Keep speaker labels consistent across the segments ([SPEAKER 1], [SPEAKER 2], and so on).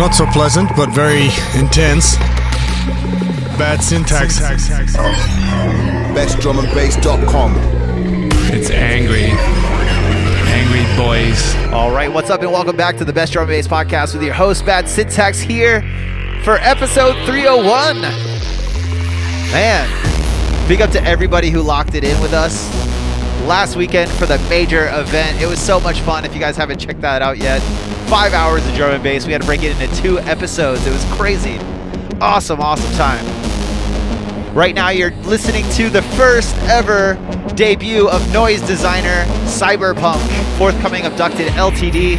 [SPEAKER 1] Not so pleasant, but very intense. Bad syntax.
[SPEAKER 2] BestDrumAndBass.com.
[SPEAKER 3] It's angry. Angry boys.
[SPEAKER 4] All right, what's up, and welcome back to the Best Drum and Bass Podcast with your host, Bad Syntax, here for episode 301. Man, big up to everybody who locked it in with us last weekend for the major event. It was so much fun. If you guys haven't checked that out yet, five hours of drum and bass. We had to break it into two episodes. It was crazy. Awesome, awesome time. Right now, you're listening to the first ever debut of noise designer Cyberpunk, forthcoming Abducted LTD.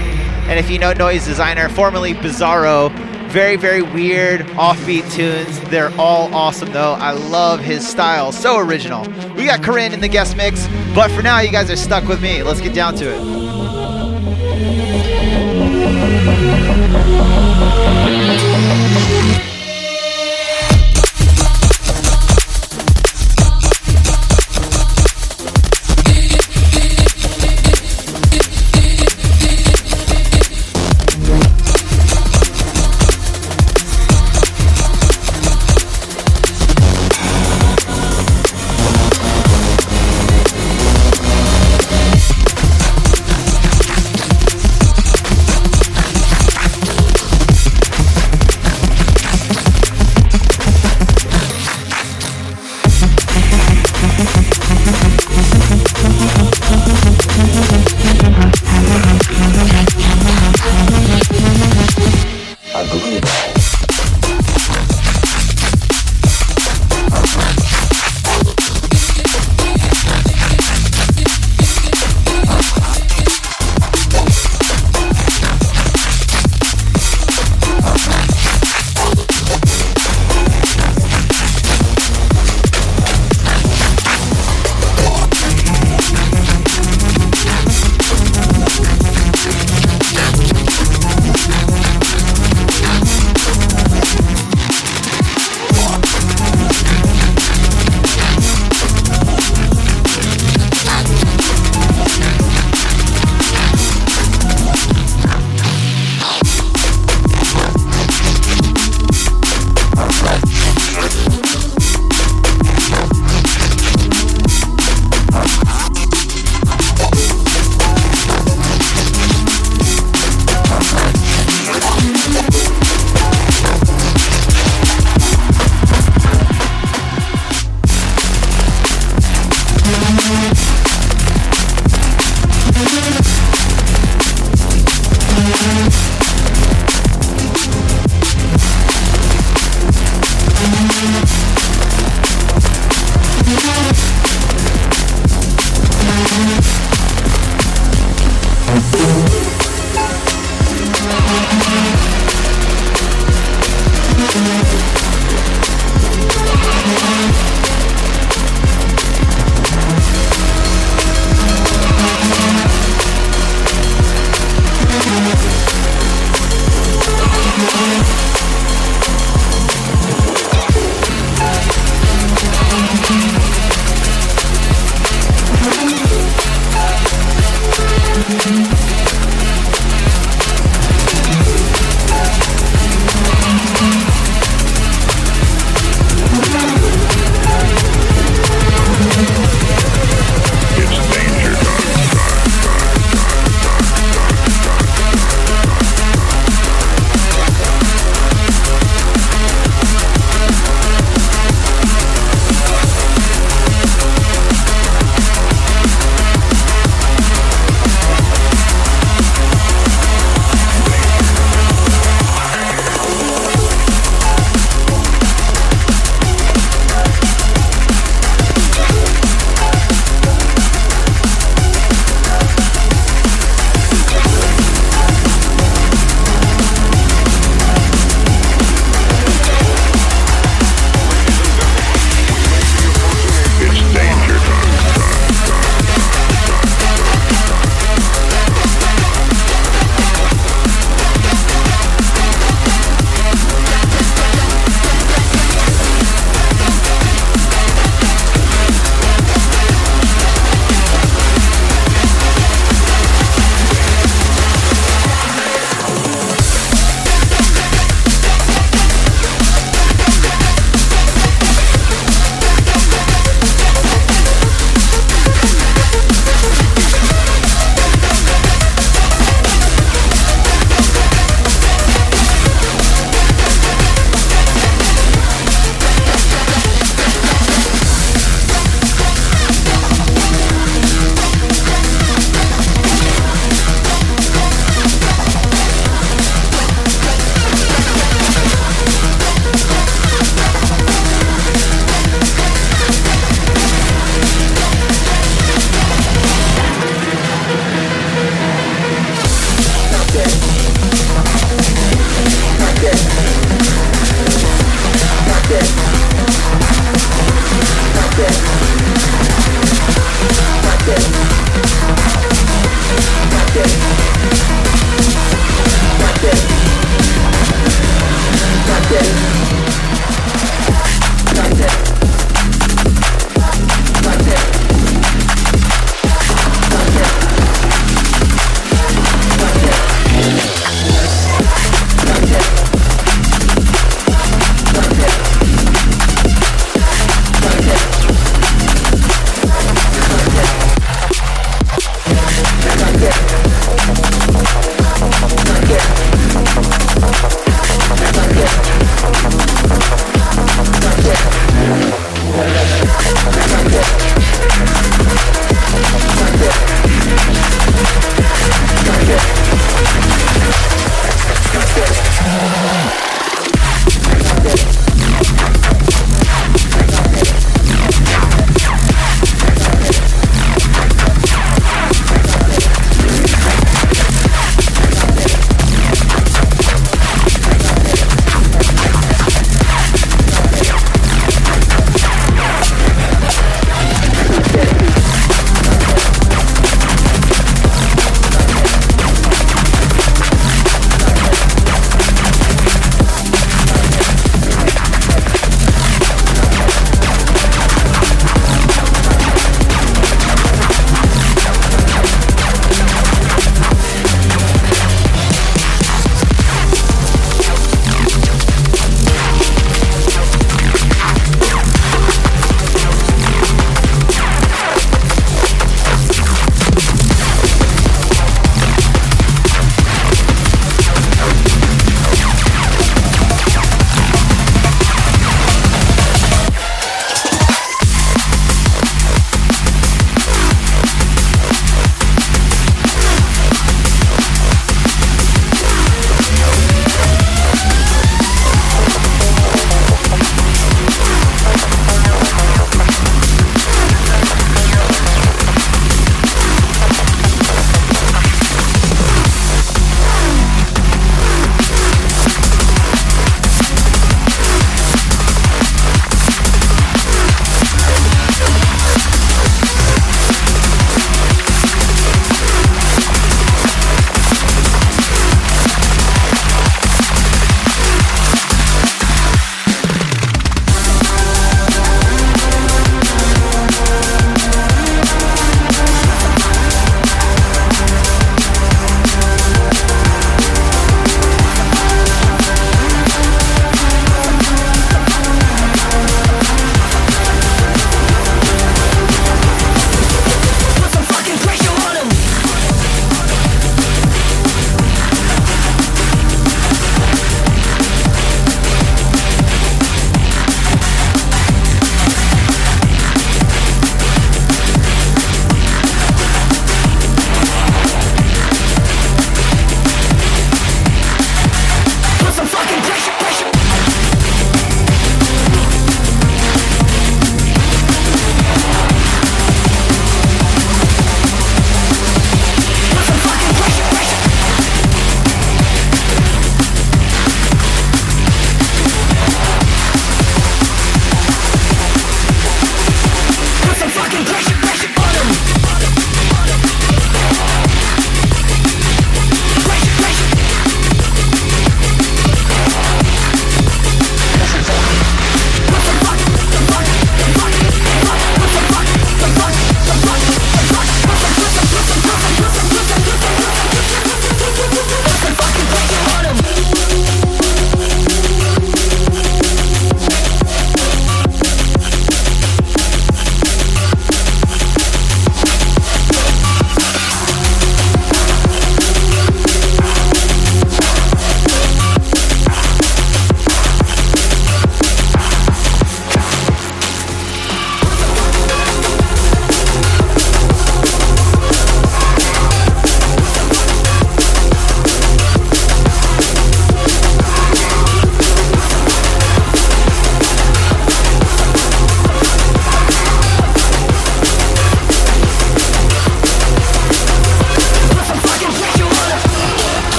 [SPEAKER 4] And if you know noise designer, formerly Bizarro, very, very weird, offbeat tunes. They're all awesome, though. I love his style. So original. We got Corinne in the guest mix, but for now, you guys are stuck with me. Let's get down to it.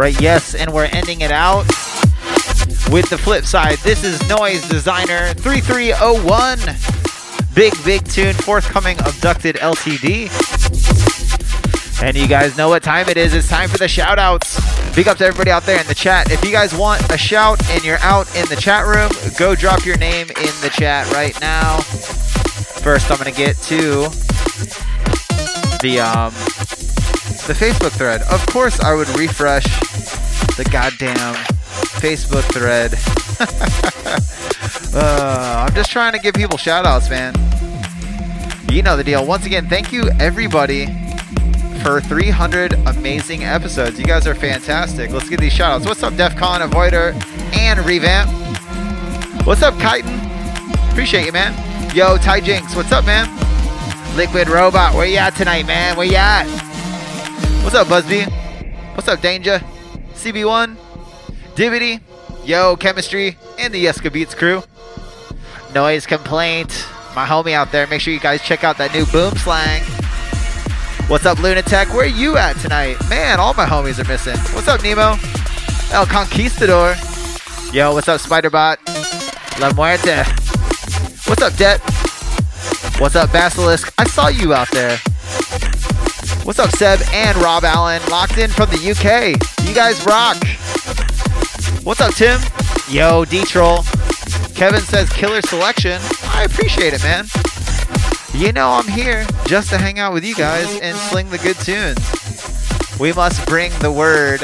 [SPEAKER 4] Right, yes, and we're ending it out with the flip side. This is Noise Designer 3301. Big, big tune, forthcoming Abducted LTD. And you guys know what time it is. It's time for the shout outs. Big up to everybody out there in the chat. If you guys want a shout and you're out in the chat room, go drop your name in the chat right now. First, I'm going to get to the um, the Facebook thread. Of course, I would refresh the goddamn Facebook thread. uh, I'm just trying to give people shout outs, man. You know the deal. Once again, thank you everybody for 300 amazing episodes. You guys are fantastic. Let's get these shout outs. What's up, DEFCON, Avoider, and Revamp? What's up, Chitin? Appreciate you, man. Yo, Ty Jinx, what's up, man? Liquid Robot, where you at tonight, man? Where you at? What's up, Busby? What's up, Danger? CB1? Divity? Yo, Chemistry, and the Yeska Beats crew. Noise Complaint, my homie out there. Make sure you guys check out that new Boom Slang. What's up, Lunatech? Where you at tonight? Man, all my homies are missing. What's up, Nemo? El Conquistador. Yo, what's up, Spiderbot? La Muerte. What's up, Det? What's up, Basilisk? I saw you out there. What's up, Seb and Rob Allen? Locked in from the UK. You guys rock. What's up, Tim? Yo, D-Troll. Kevin says killer selection. I appreciate it, man. You know I'm here just to hang out with you guys and sling the good tunes. We must bring the word,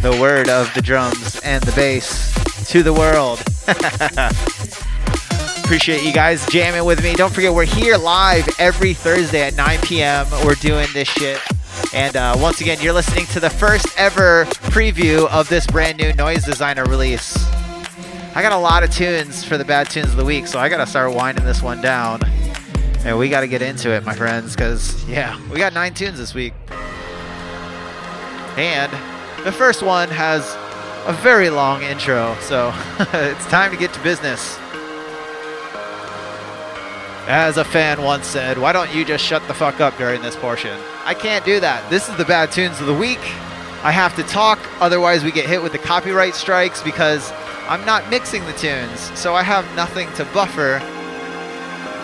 [SPEAKER 4] the word of the drums and the bass to the world. Appreciate you guys jamming with me. Don't forget, we're here live every Thursday at 9 p.m. We're doing this shit. And uh, once again, you're listening to the first ever preview of this brand new Noise Designer release. I got a lot of tunes for the bad tunes of the week, so I gotta start winding this one down. And we gotta get into it, my friends, because, yeah, we got nine tunes this week. And the first one has a very long intro, so it's time to get to business. As a fan once said, why don't you just shut the fuck up during this portion? I can't do that. This is the bad tunes of the week. I have to talk, otherwise, we get hit with the copyright strikes because I'm not mixing the tunes. So I have nothing to buffer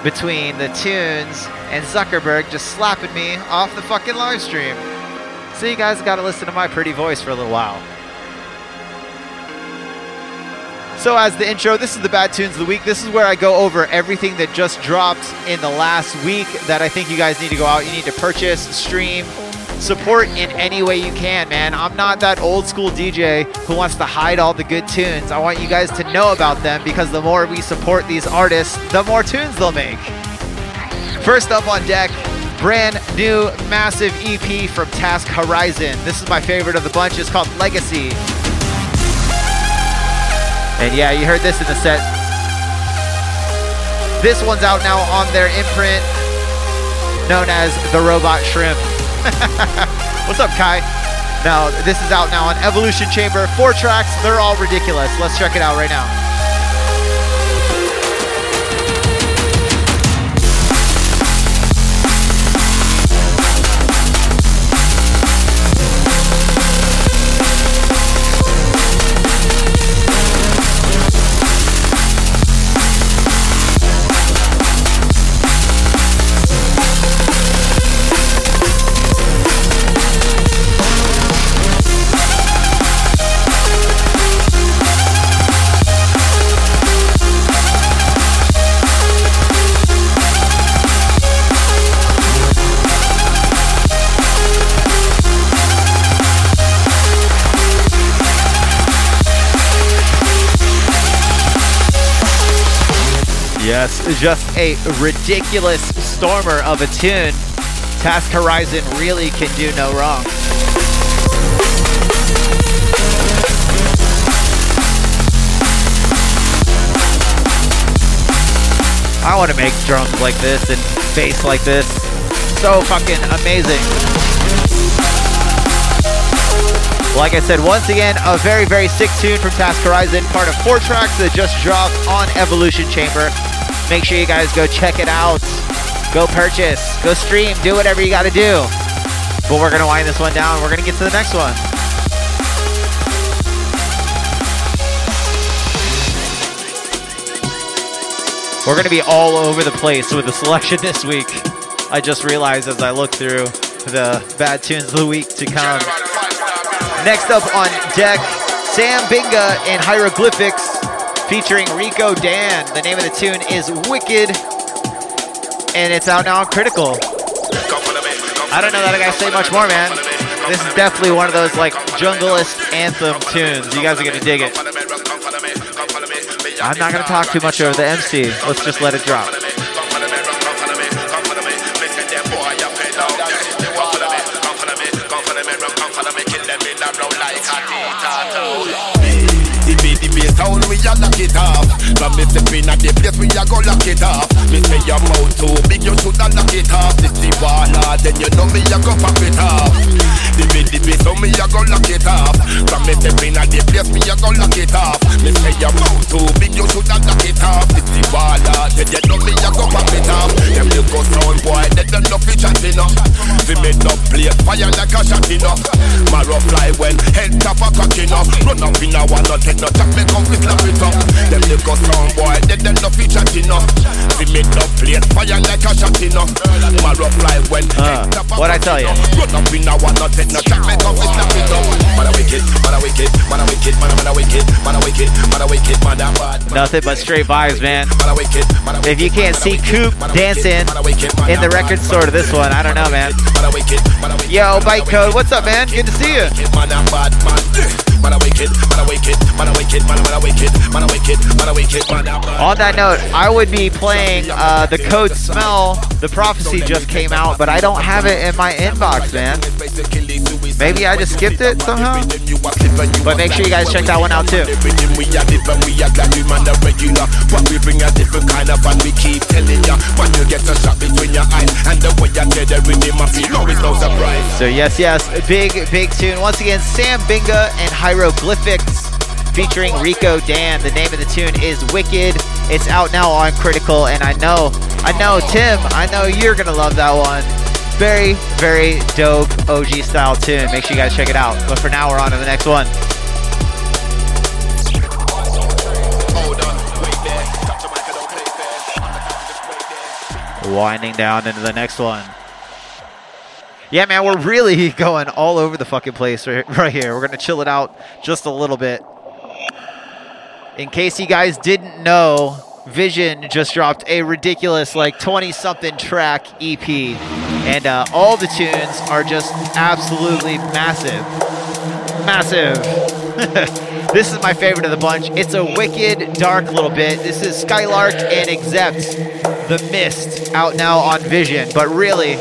[SPEAKER 4] between the tunes and Zuckerberg just slapping me off the fucking live stream. So you guys gotta listen to my pretty voice for a little while. So, as the intro, this is the Bad Tunes of the Week. This is where I go over everything that just dropped in the last week that I think you guys need to go out. You need to purchase, stream, support in any way you can, man. I'm not that old school DJ who wants to hide all the good tunes. I want you guys to know about them because the more we support these artists, the more tunes they'll make. First up on deck, brand new massive EP from Task Horizon. This is my favorite of the bunch. It's called Legacy. And yeah, you heard this in the set. This one's out now on their imprint known as the Robot Shrimp. What's up, Kai? Now, this is out now on Evolution Chamber. Four tracks, they're all ridiculous. Let's check it out right now. Just a ridiculous stormer of a tune. Task Horizon really can do no wrong. I want to make drums like this and bass like this. So fucking amazing. Like I said, once again, a very, very sick tune from Task Horizon, part of four tracks that just dropped on Evolution Chamber. Make sure you guys go check it out. Go purchase, go stream, do whatever you got to do. But we're going to wind this one down. We're going to get to the next one. We're going to be all over the place with the selection this week. I just realized as I look through the bad tunes of the week to come. Next up on deck, Sam Binga and Hyroglifics featuring Rico Dan. The name of the tune is Wicked, and it's out now on Critical. I don't know that I gotta say much more, man. This is definitely one of those like junglist anthem tunes. You guys are gonna dig it. I'm not gonna talk too much over the MC. Let's just let it drop.
[SPEAKER 5] The bass sound we a lock it off From me step in at the place we a go lock it off Me say your mouth too big you shoulda lock it off This the baller then you know me a go pop it off The beat the bass sound me a go lock it off From me step in at the place me a go lock it off Me say your mouth too big you shoulda lock it off This the baller then you know me a go pop it off Them little sound boy they don't know fi chatting up. We make no play fire like a shot enough Marrow fly when head top a cracking up Run up in a one not take no jack me come fi slap it up Them little sound boy they don't know fi chatting We make no play fire like a shot enough Marrow fly when head top a
[SPEAKER 4] Uh, what'd I tell ya?
[SPEAKER 5] Run up in one not take no jack me come fi slap it up Man a wicked, man a wicked, man a wicked, man a wicked, man a wicked, man a wicked, man a bad
[SPEAKER 4] Nothing but straight vibes, man.
[SPEAKER 5] Man a wicked, man a
[SPEAKER 4] If you can't see Coop dancing in the record store to this one, I don't know, man.
[SPEAKER 5] Man a wicked, man a wicked,
[SPEAKER 4] Yo, Bite Code, what's up, man? Good to see you.
[SPEAKER 5] Man a bad man. Man a wicked, man a wicked, man a wicked, man a wicked, man a wicked, man a wicked, man a bad.
[SPEAKER 4] On that note, I would be playing uh, the code Smell. The prophecy just came out, but I don't have it in my inbox, man. Maybe I just skipped it somehow. But make sure you guys check that one out too.
[SPEAKER 5] We we are glad we man a regular. But we bring a different kind of fun, we keep telling ya. When you get a shot between your eyes, and the way you tell the rhythm, I feel no, it's no surprise.
[SPEAKER 4] So yes, yes, big, big tune. Once again, Sam Binga and Hyroglifics featuring Rico Dan. The name of the tune is Wicked. It's out now on Critical, and I know, I know, Tim, I know you're gonna love that one. Very, very dope OG style tune. Make sure you guys check it out. But for now, we're on to the next one.
[SPEAKER 5] Hold on, wait there. Touch the mic, I don't play fair.
[SPEAKER 4] Winding down into the next one. Yeah, man, we're really going all over the fucking place right, right here. We're gonna chill it out just a little bit. In case you guys didn't know, Vision just dropped a ridiculous, like 20 something track EP. And uh, all the tunes are just absolutely massive. Massive. this is my favorite of the bunch. It's a wicked, dark little bit. This is Skylark and Except The Mist out now on Vision. But really,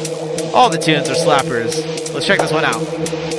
[SPEAKER 4] all the tunes are slappers. Let's check this one out.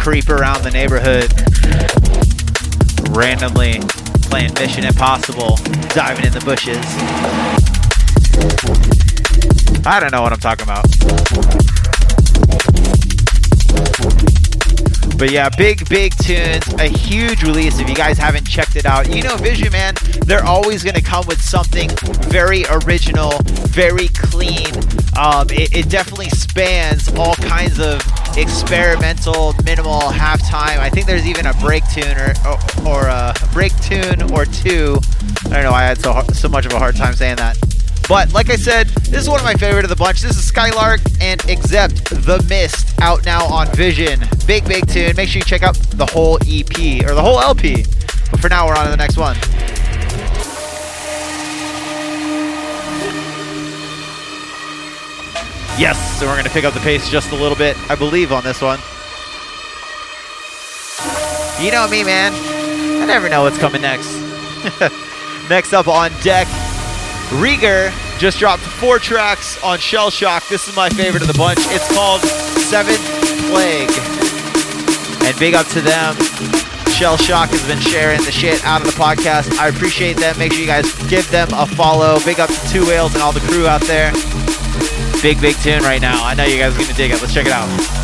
[SPEAKER 4] Creep around the neighborhood randomly playing Mission Impossible, diving in the bushes. I don't know what I'm talking about. But yeah, big, big tunes, a huge release. If you guys haven't checked it out, you know, Vision Man, they're always going to come with something very original, very clean. Um, it, it definitely spans all kinds of experimental, minimal halftime. I think there's even a break tune or, or, or a break tune or two. I don't know why I had so, so much of a hard time saying that. But like I said, this is one of my favorite of the bunch. This is Skylark and Except The Mist out now on Vision. Big, big tune. Make sure you check out the whole EP or the whole LP. But for now, we're on to the next one. Yes, so we're going to pick up the pace just a little bit, I believe, on this one. You know me, man. I never know what's coming next. next up on deck, Rieger just dropped four tracks on Shell Shock. This is my favorite of the bunch. It's called Seventh Plague. And big up to them. Shell Shock has been sharing the shit out of the podcast. I appreciate them. Make sure you guys give them a follow. Big up to Two Whales and all the crew out there. Big, big tune right now. I know you guys are going to dig it. Let's check it out.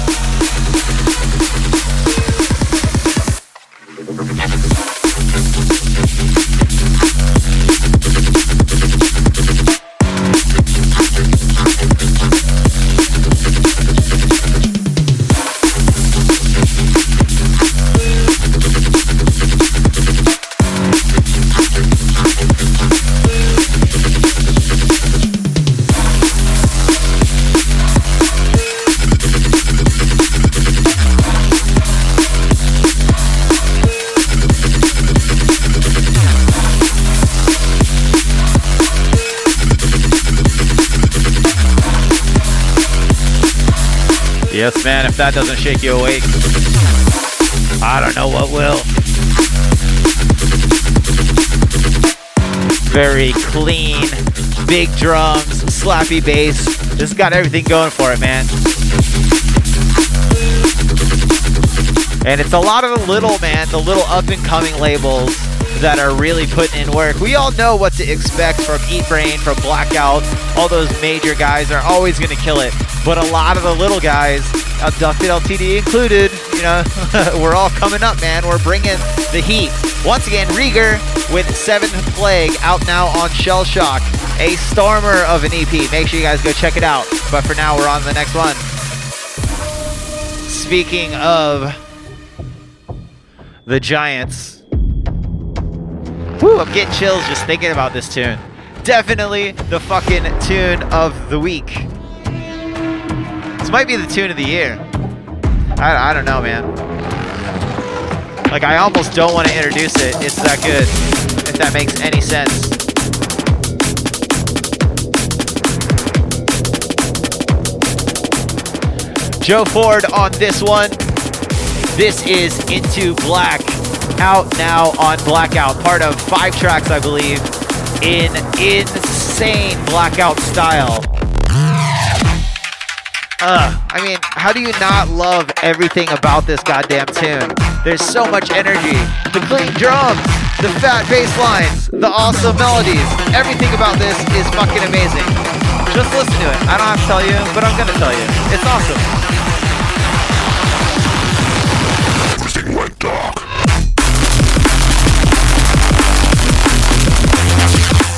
[SPEAKER 4] Yes, man, if that doesn't shake you awake, I don't know what will. Very clean, big drums, slappy bass. Just got everything going for it, man. And it's a lot of the little, man, the little up and coming labels that are really putting in work. We all know what to expect from Eat Brain, from Blackout. All those major guys are always going to kill it. But a lot of the little guys, Abducted LTD included, you know, we're all coming up, man. We're bringing the heat. Once again, Rieger with Seventh Plague out now on Shell Shock. A stormer of an EP. Make sure you guys go check it out. But for now, we're on the next one. Speaking of the Giants, Whew, I'm getting chills just thinking about this tune. Definitely the fucking tune of the week. This might be the tune of the year. I, I don't know, man. Like, I almost don't want to introduce it. It's that good, if that makes any sense. Joe Ford on this one. This is Into Black, out now on Blackout, part of five tracks, I believe, in insane Blackout style. Uh, I mean, how do you not love everything about this goddamn tune? There's so much energy. The clean drums, the fat bass lines, the awesome melodies. Everything about this is fucking amazing. Just listen to it. I don't have to tell you, but I'm gonna tell you. It's awesome.
[SPEAKER 2] Everything went dark.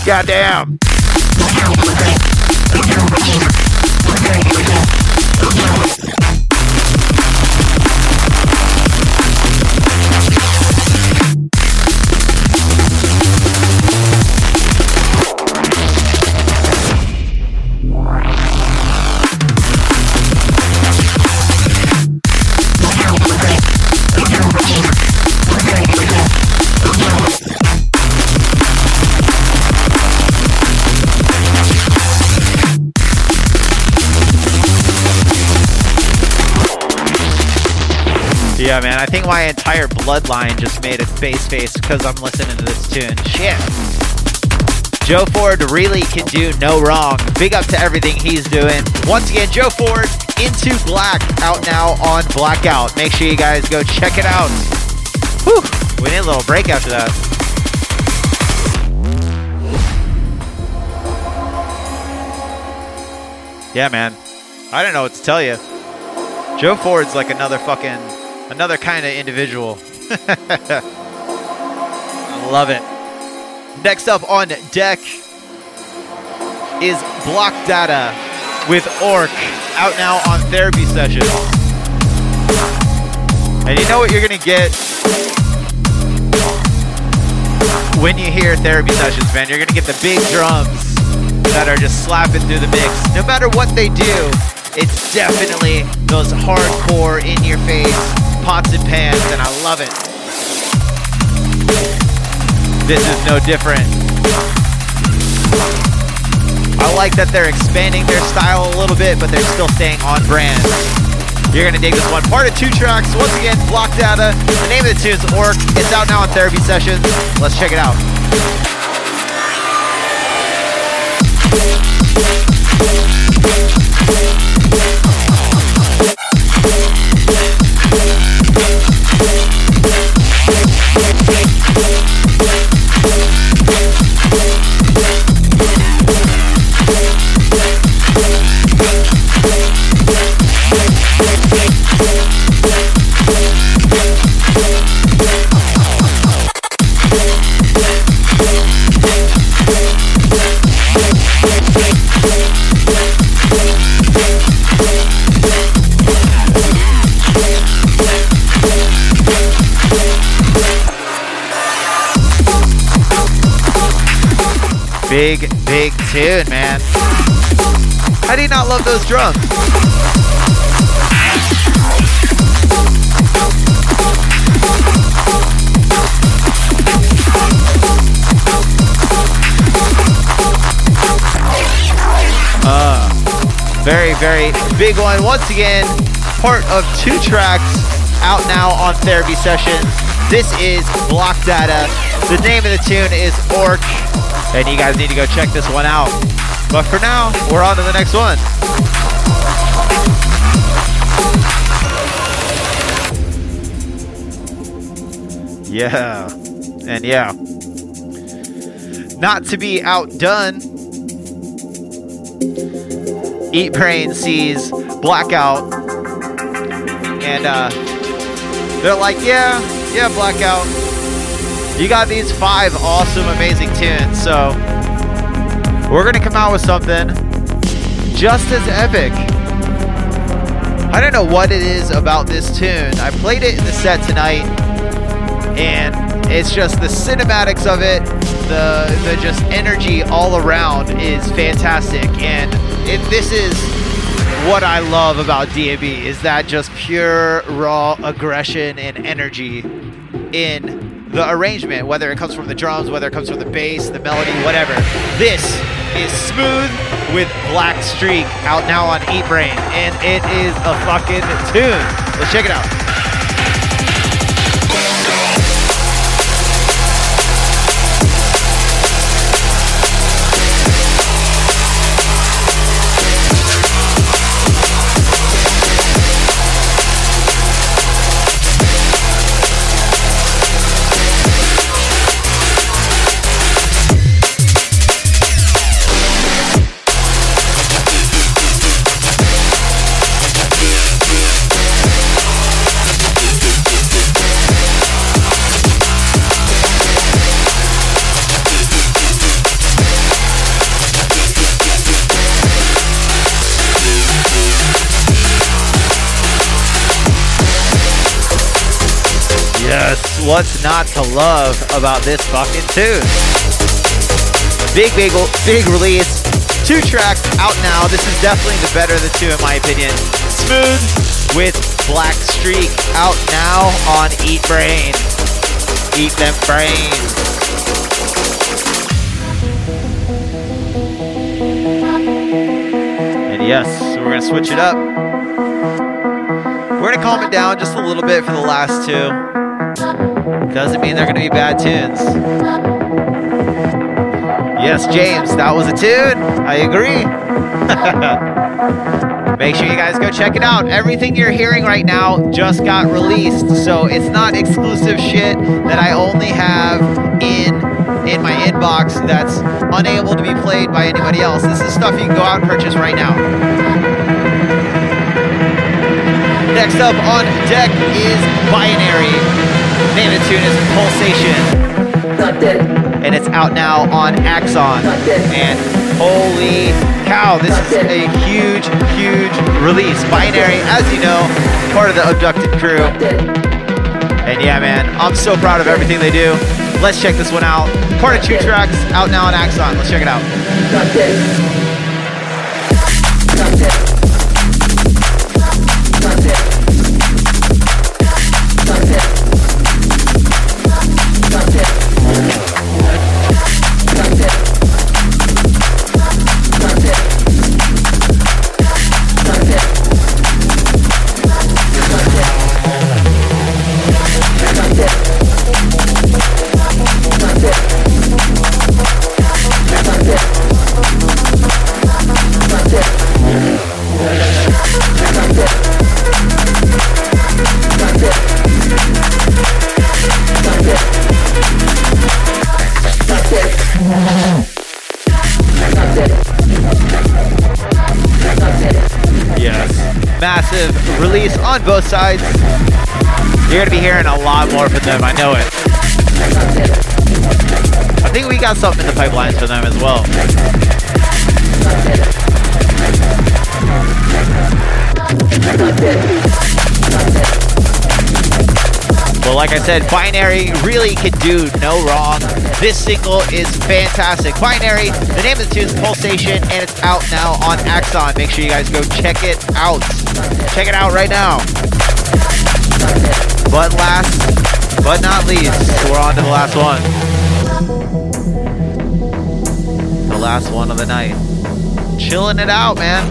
[SPEAKER 4] Goddamn. Yeah, man. I think my entire bloodline just made a face face because I'm listening to this tune. Shit. Joe Ford really can do no wrong. Big up to everything he's doing. Once again, Joe Ford into Black out now on Blackout. Make sure you guys go check it out. Whew. We need a little break after that. Yeah, man. I don't know what to tell you. Joe Ford's like another fucking another kind of individual. I love it. Next up on deck is Block Data with Orc out now on therapy session. And you know what you're gonna get when you hear therapy sessions, man? You're gonna get the big drums that are just slapping through the mix. No matter what they do, it's definitely those hardcore in your face pots and pans, and I love it. This is no different. I like that they're expanding their style a little bit, but they're still staying on brand. You're gonna dig this one. Part of two tracks. Once again, Block Data. The name of the tune is Orc. It's out now on Therapy Sessions. Let's check it out. Big, big tune, man. How do you not love those drums? Uh, very, very big one. Once again, part of two tracks out now on Therapy Sessions. This is Block Data. The name of the tune is Orc, and you guys need to go check this one out. But for now, we're on to the next one. Yeah, and yeah. Not to be outdone, Eat Brain sees Blackout, and uh, they're like, yeah, yeah, Blackout. You got these five awesome, amazing tunes, so we're gonna come out with something just as epic. I don't know what it is about this tune. I played it in the set tonight, and it's just the cinematics of it, the the just energy all around is fantastic, and it, this is what I love about DAB is that just pure raw aggression and energy in the arrangement, whether it comes from the drums, whether it comes from the bass, the melody, whatever. This is Smooth with Black Streak out now on Eat Brain, and it is a fucking tune. Let's check it out. What's not to love about this fucking tune? Big, big, big release. Two tracks out now. This is definitely the better of the two, in my opinion. Smooth with Black Streak out now on Eat Brain. Eat them brains. And yes, we're gonna switch it up. We're gonna calm it down just a little bit for the last two. Doesn't mean they're gonna be bad tunes. Yes, James, that was a tune. I agree. Make sure you guys go check it out. Everything you're hearing right now just got released, so it's not exclusive shit that I only have in in my inbox that's unable to be played by anybody else. This is stuff you can go out and purchase right now. Next up on deck is Binary. Name of the tune is Pulsation. And it's out now on Axon. And holy cow, this is a huge, huge release. Binary, as you know, part of the Abducted crew. And yeah, man, I'm so proud of everything they do. Let's check this one out. Part of two tracks out now on Axon. Let's check it out. Release on both sides. You're gonna be hearing a lot more from them, I know it. I think we got something in the pipelines for them as well. Well, like I said, Binary really can do no wrong. This single is fantastic. Binary, the name of the tune is Pulsation, and it's out now on Axon. Make sure you guys go check it out. Check it out right now. But last but not least, we're on to the last one. The last one of the night. Chilling it out, man.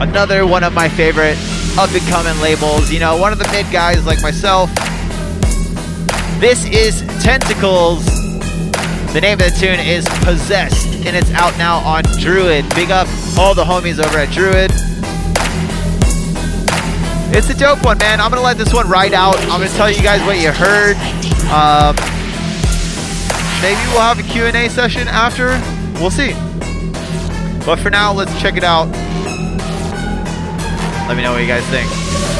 [SPEAKER 4] Another one of my favorite up and coming labels. You know, one of the mid guys like myself. This is Tentacles. The name of the tune is Possessed, and it's out now on Druid. Big up all the homies over at Druid. It's a dope one, man. I'm gonna let this one ride out. I'm gonna tell you guys what you heard. Um, maybe we'll have a Q&A session after. We'll see. But for now, let's check it out. Let me know what you guys think.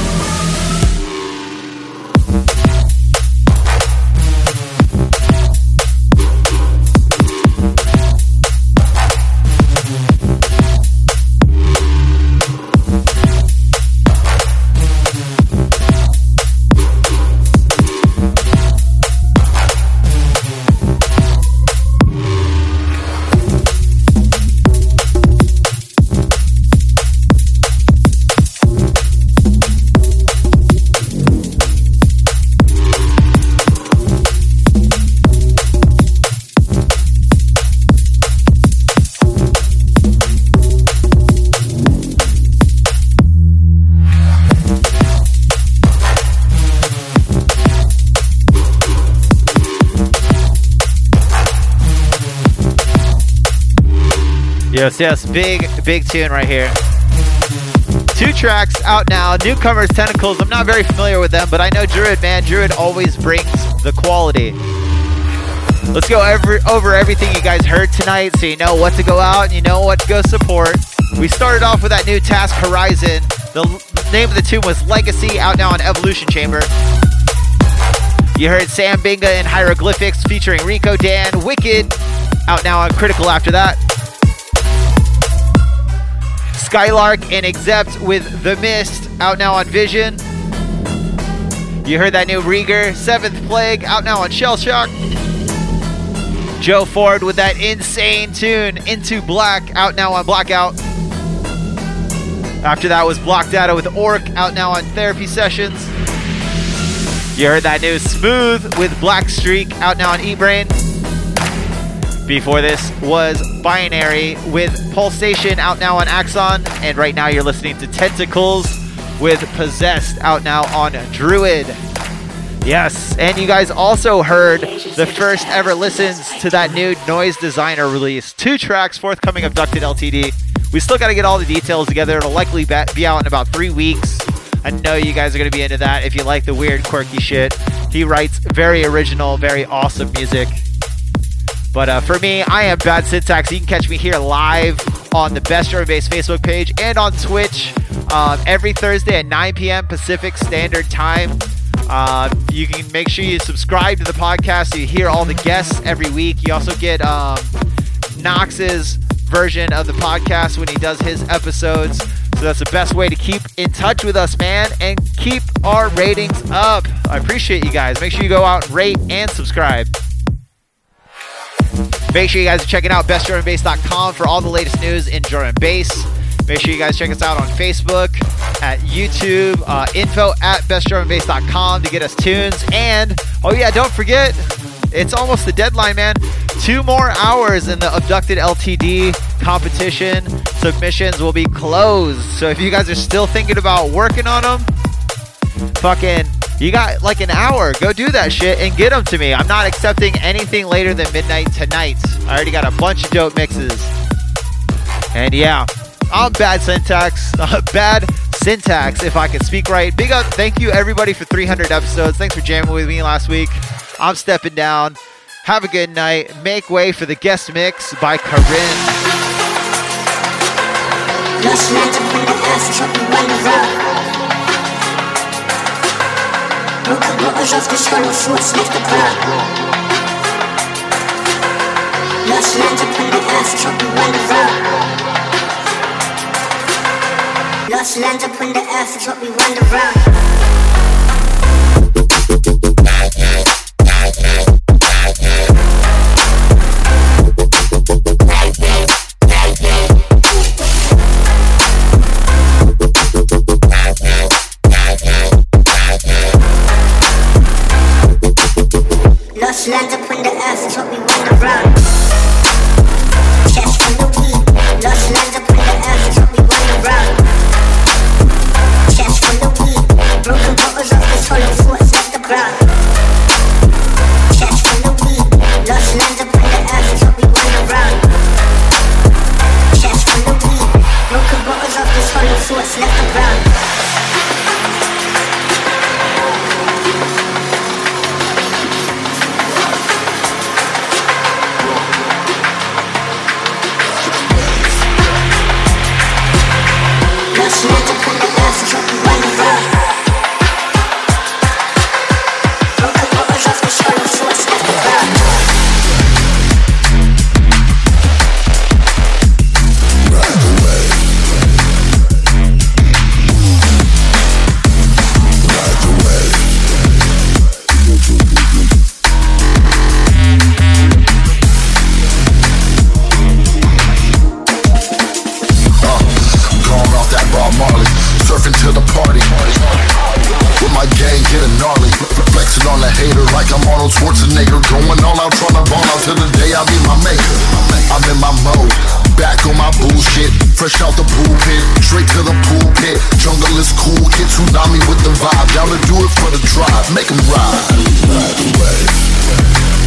[SPEAKER 4] Yes, big, big tune right here. Two tracks out now. Newcomers, Tentacles. I'm not very familiar with them, but I know Druid, man. Druid always brings the quality. Let's go over, over everything you guys heard tonight so you know what to go out and you know what to go support. We started off with that new Task Horizon. The name of the tune was Legacy, out now on Evolution Chamber. You heard Sam Binga and Hyroglifics featuring Rico Dan. Wicked, out now on Critical after that. Skylark and Except with The Mist, out now on Vision. You heard that new Rieger, Seventh Plague, out now on Shell Shock. Joe Ford with that insane tune, Into Black, out now on Blackout. After that was Block Data with Orc, out now on Therapy Sessions. You heard that new Smooth with Black Streak, out now on E-Brain. Before this was Binary with Pulsation out now on Axon, and right now you're listening to Tentacles with Possessed out now on Druid. Yes, and you guys also heard the first ever listens to that new Noise Designer release. Two tracks forthcoming Abducted LTD. We still got to get all the details together. It'll likely be out in about three weeks. I know you guys are going to be into that if you like the weird, quirky shit. He writes very original, very awesome music. But uh, for me, I am Bad Syntax. You can catch me here live on the Best Drum Bass Facebook page and on Twitch um, every Thursday at 9 p.m. Pacific Standard Time. Uh, you can make sure you subscribe to the podcast so you hear all the guests every week. You also get um, Knox's version of the podcast when he does his episodes. So that's the best way to keep in touch with us, man, and keep our ratings up. I appreciate you guys. Make sure you go out, rate, and subscribe. Make sure you guys are checking out bestdrumandbass.com for all the latest news in drum and bass. Make sure you guys check us out on Facebook, at YouTube, uh, info at bestdrumandbass.com to get us tunes. And, oh yeah, don't forget, it's almost the deadline, man. Two more hours in the Abducted LTD competition. Submissions will be closed. So if you guys are still thinking about working on them, fucking you got like an hour. Go do that shit and get them to me. I'm not accepting anything later than midnight tonight. I already got a bunch of dope mixes. And yeah, I'm bad syntax. bad syntax, if I can speak right. Big up. Thank you, everybody, for 300 episodes. Thanks for jamming with me last week. I'm stepping down. Have a good night. Make way for the guest mix by Corinne.
[SPEAKER 6] Loco já fica escolhendo food, sniff the crowd Last lines are pretty round the round Lost lands up on the earth is what we wander around.
[SPEAKER 2] like I'm Arnold Schwarzenegger. Going all out, trying to ball out till the day I be my maker. I'm in my mode, back on my bullshit. Fresh out the pool pit, straight to the pool pit. Jungle is cool, get tsunami with the vibe. Down to do it for the drive, make them ride. Ride the wave.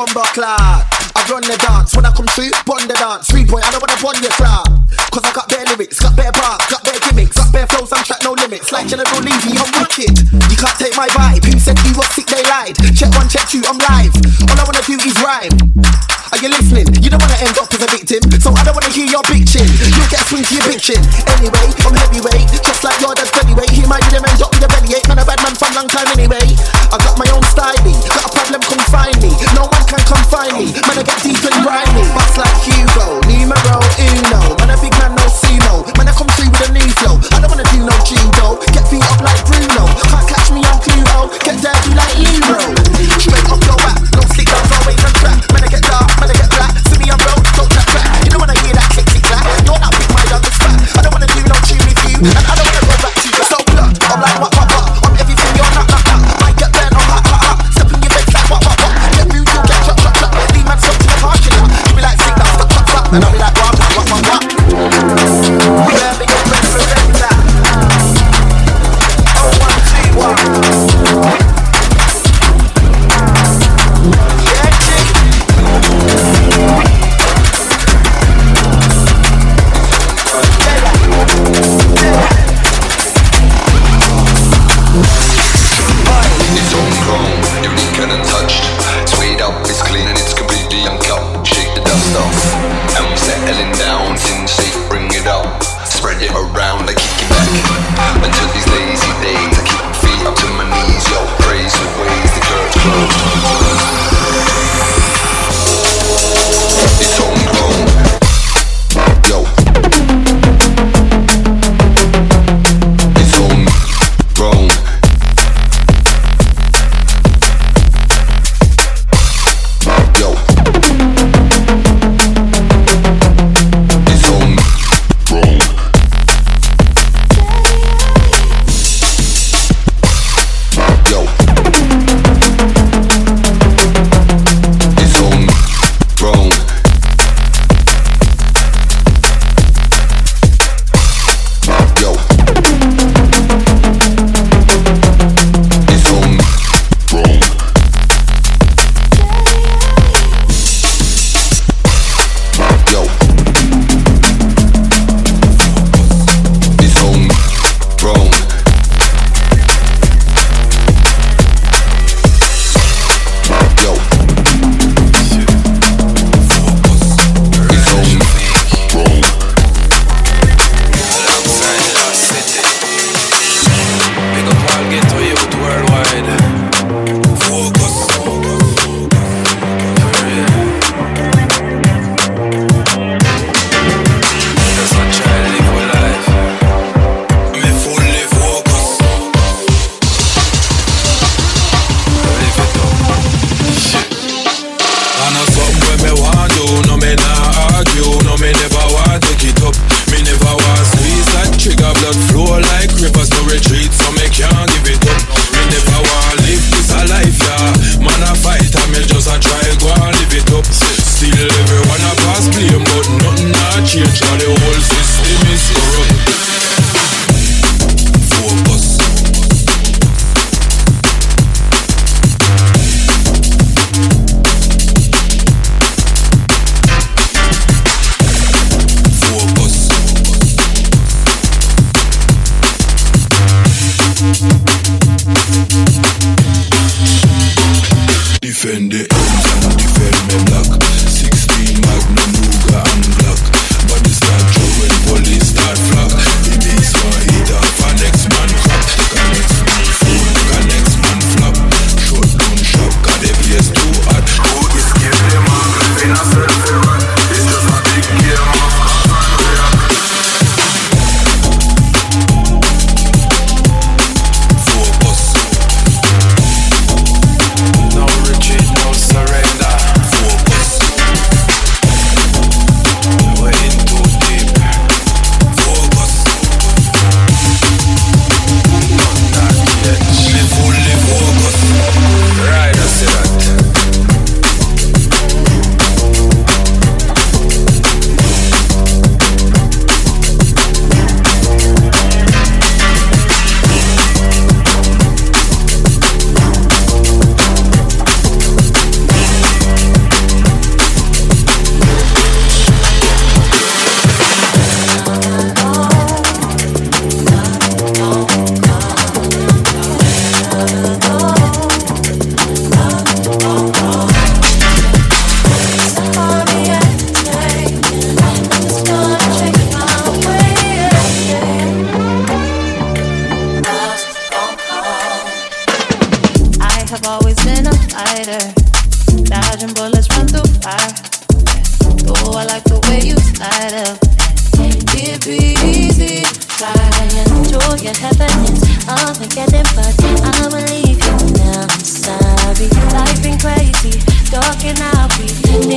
[SPEAKER 7] bumper clock. I run the dance when I come through, bond the dance. Three point, I don't wanna bond your crap. Cause I got better lyrics, got better bars, got better track no limits. Like General Levy, I'm wicked. You can't take my vibe. Who said you was sick? They lied. Check one, check two, I'm live. All I wanna do is rhyme. Are you listening? You don't wanna end up as a victim, so I don't wanna hear your bitching. You'll get swing to your bitching. Anyway, I'm heavyweight, just like your dad's bellyweight. He might the end up with a bellyache. Man, a bad man from long time anyway. I got my own style, got a problem, come find me. No one can confine me. Man, I get deep and grimy. Bust like Hugo, numero like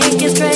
[SPEAKER 8] thinking straight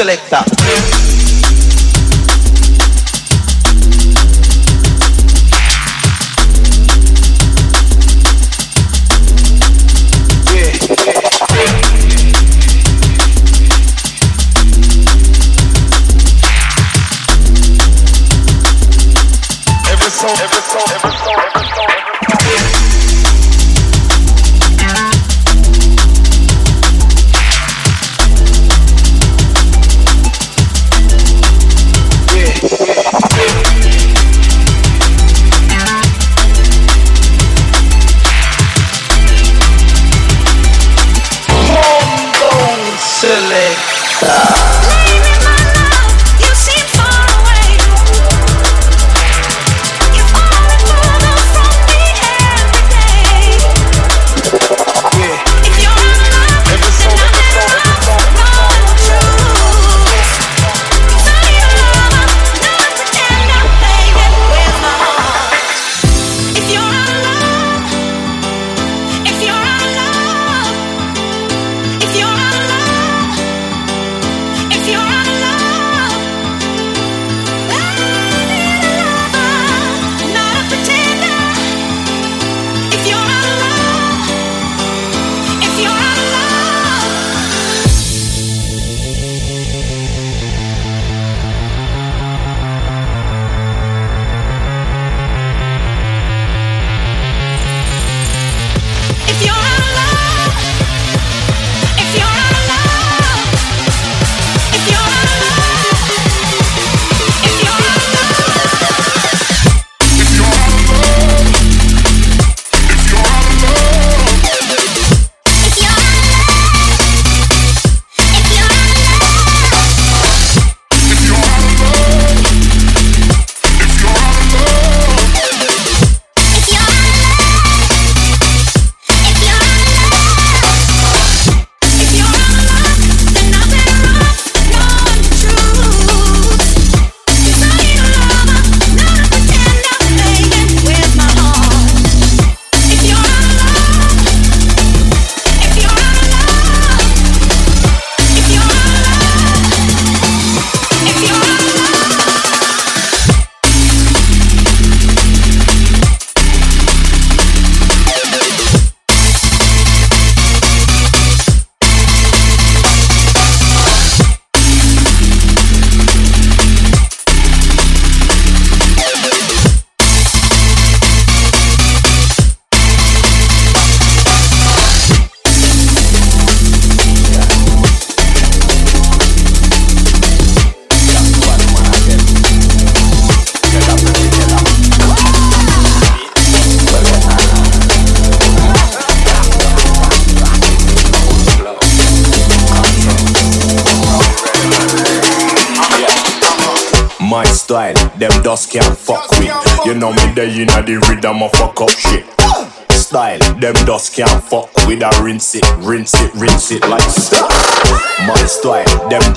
[SPEAKER 9] selector.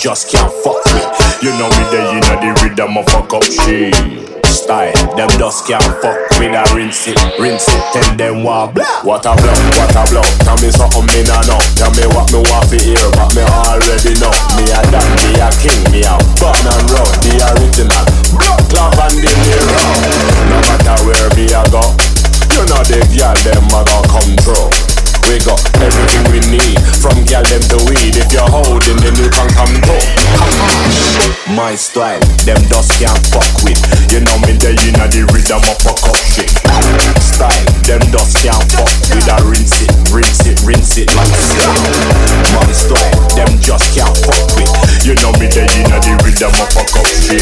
[SPEAKER 5] Just can't fuck with. You know me there, you the rhythm of fuck up shit. Style, them dust can't fuck with. I rinse it, rinse it, tell them what blah. What a blow, what a blow. Tell me something me nah know. Tell me what me want to hear, but me already know. Me a dan, me a king, me a fun and roll. The original, blood clot and the hero. No matter where me a go, you know the girl them a go come through. We got everything we need. From gal them to weed If you're holding then you can come through My style, them dust can't fuck with. You know me there, you know the rhythm of fuck up shit. Style, them dust can't fuck with. I rinse it, rinse it, rinse it like shit My style, them just can't fuck with. You know me there, you know the rhythm of fuck up shit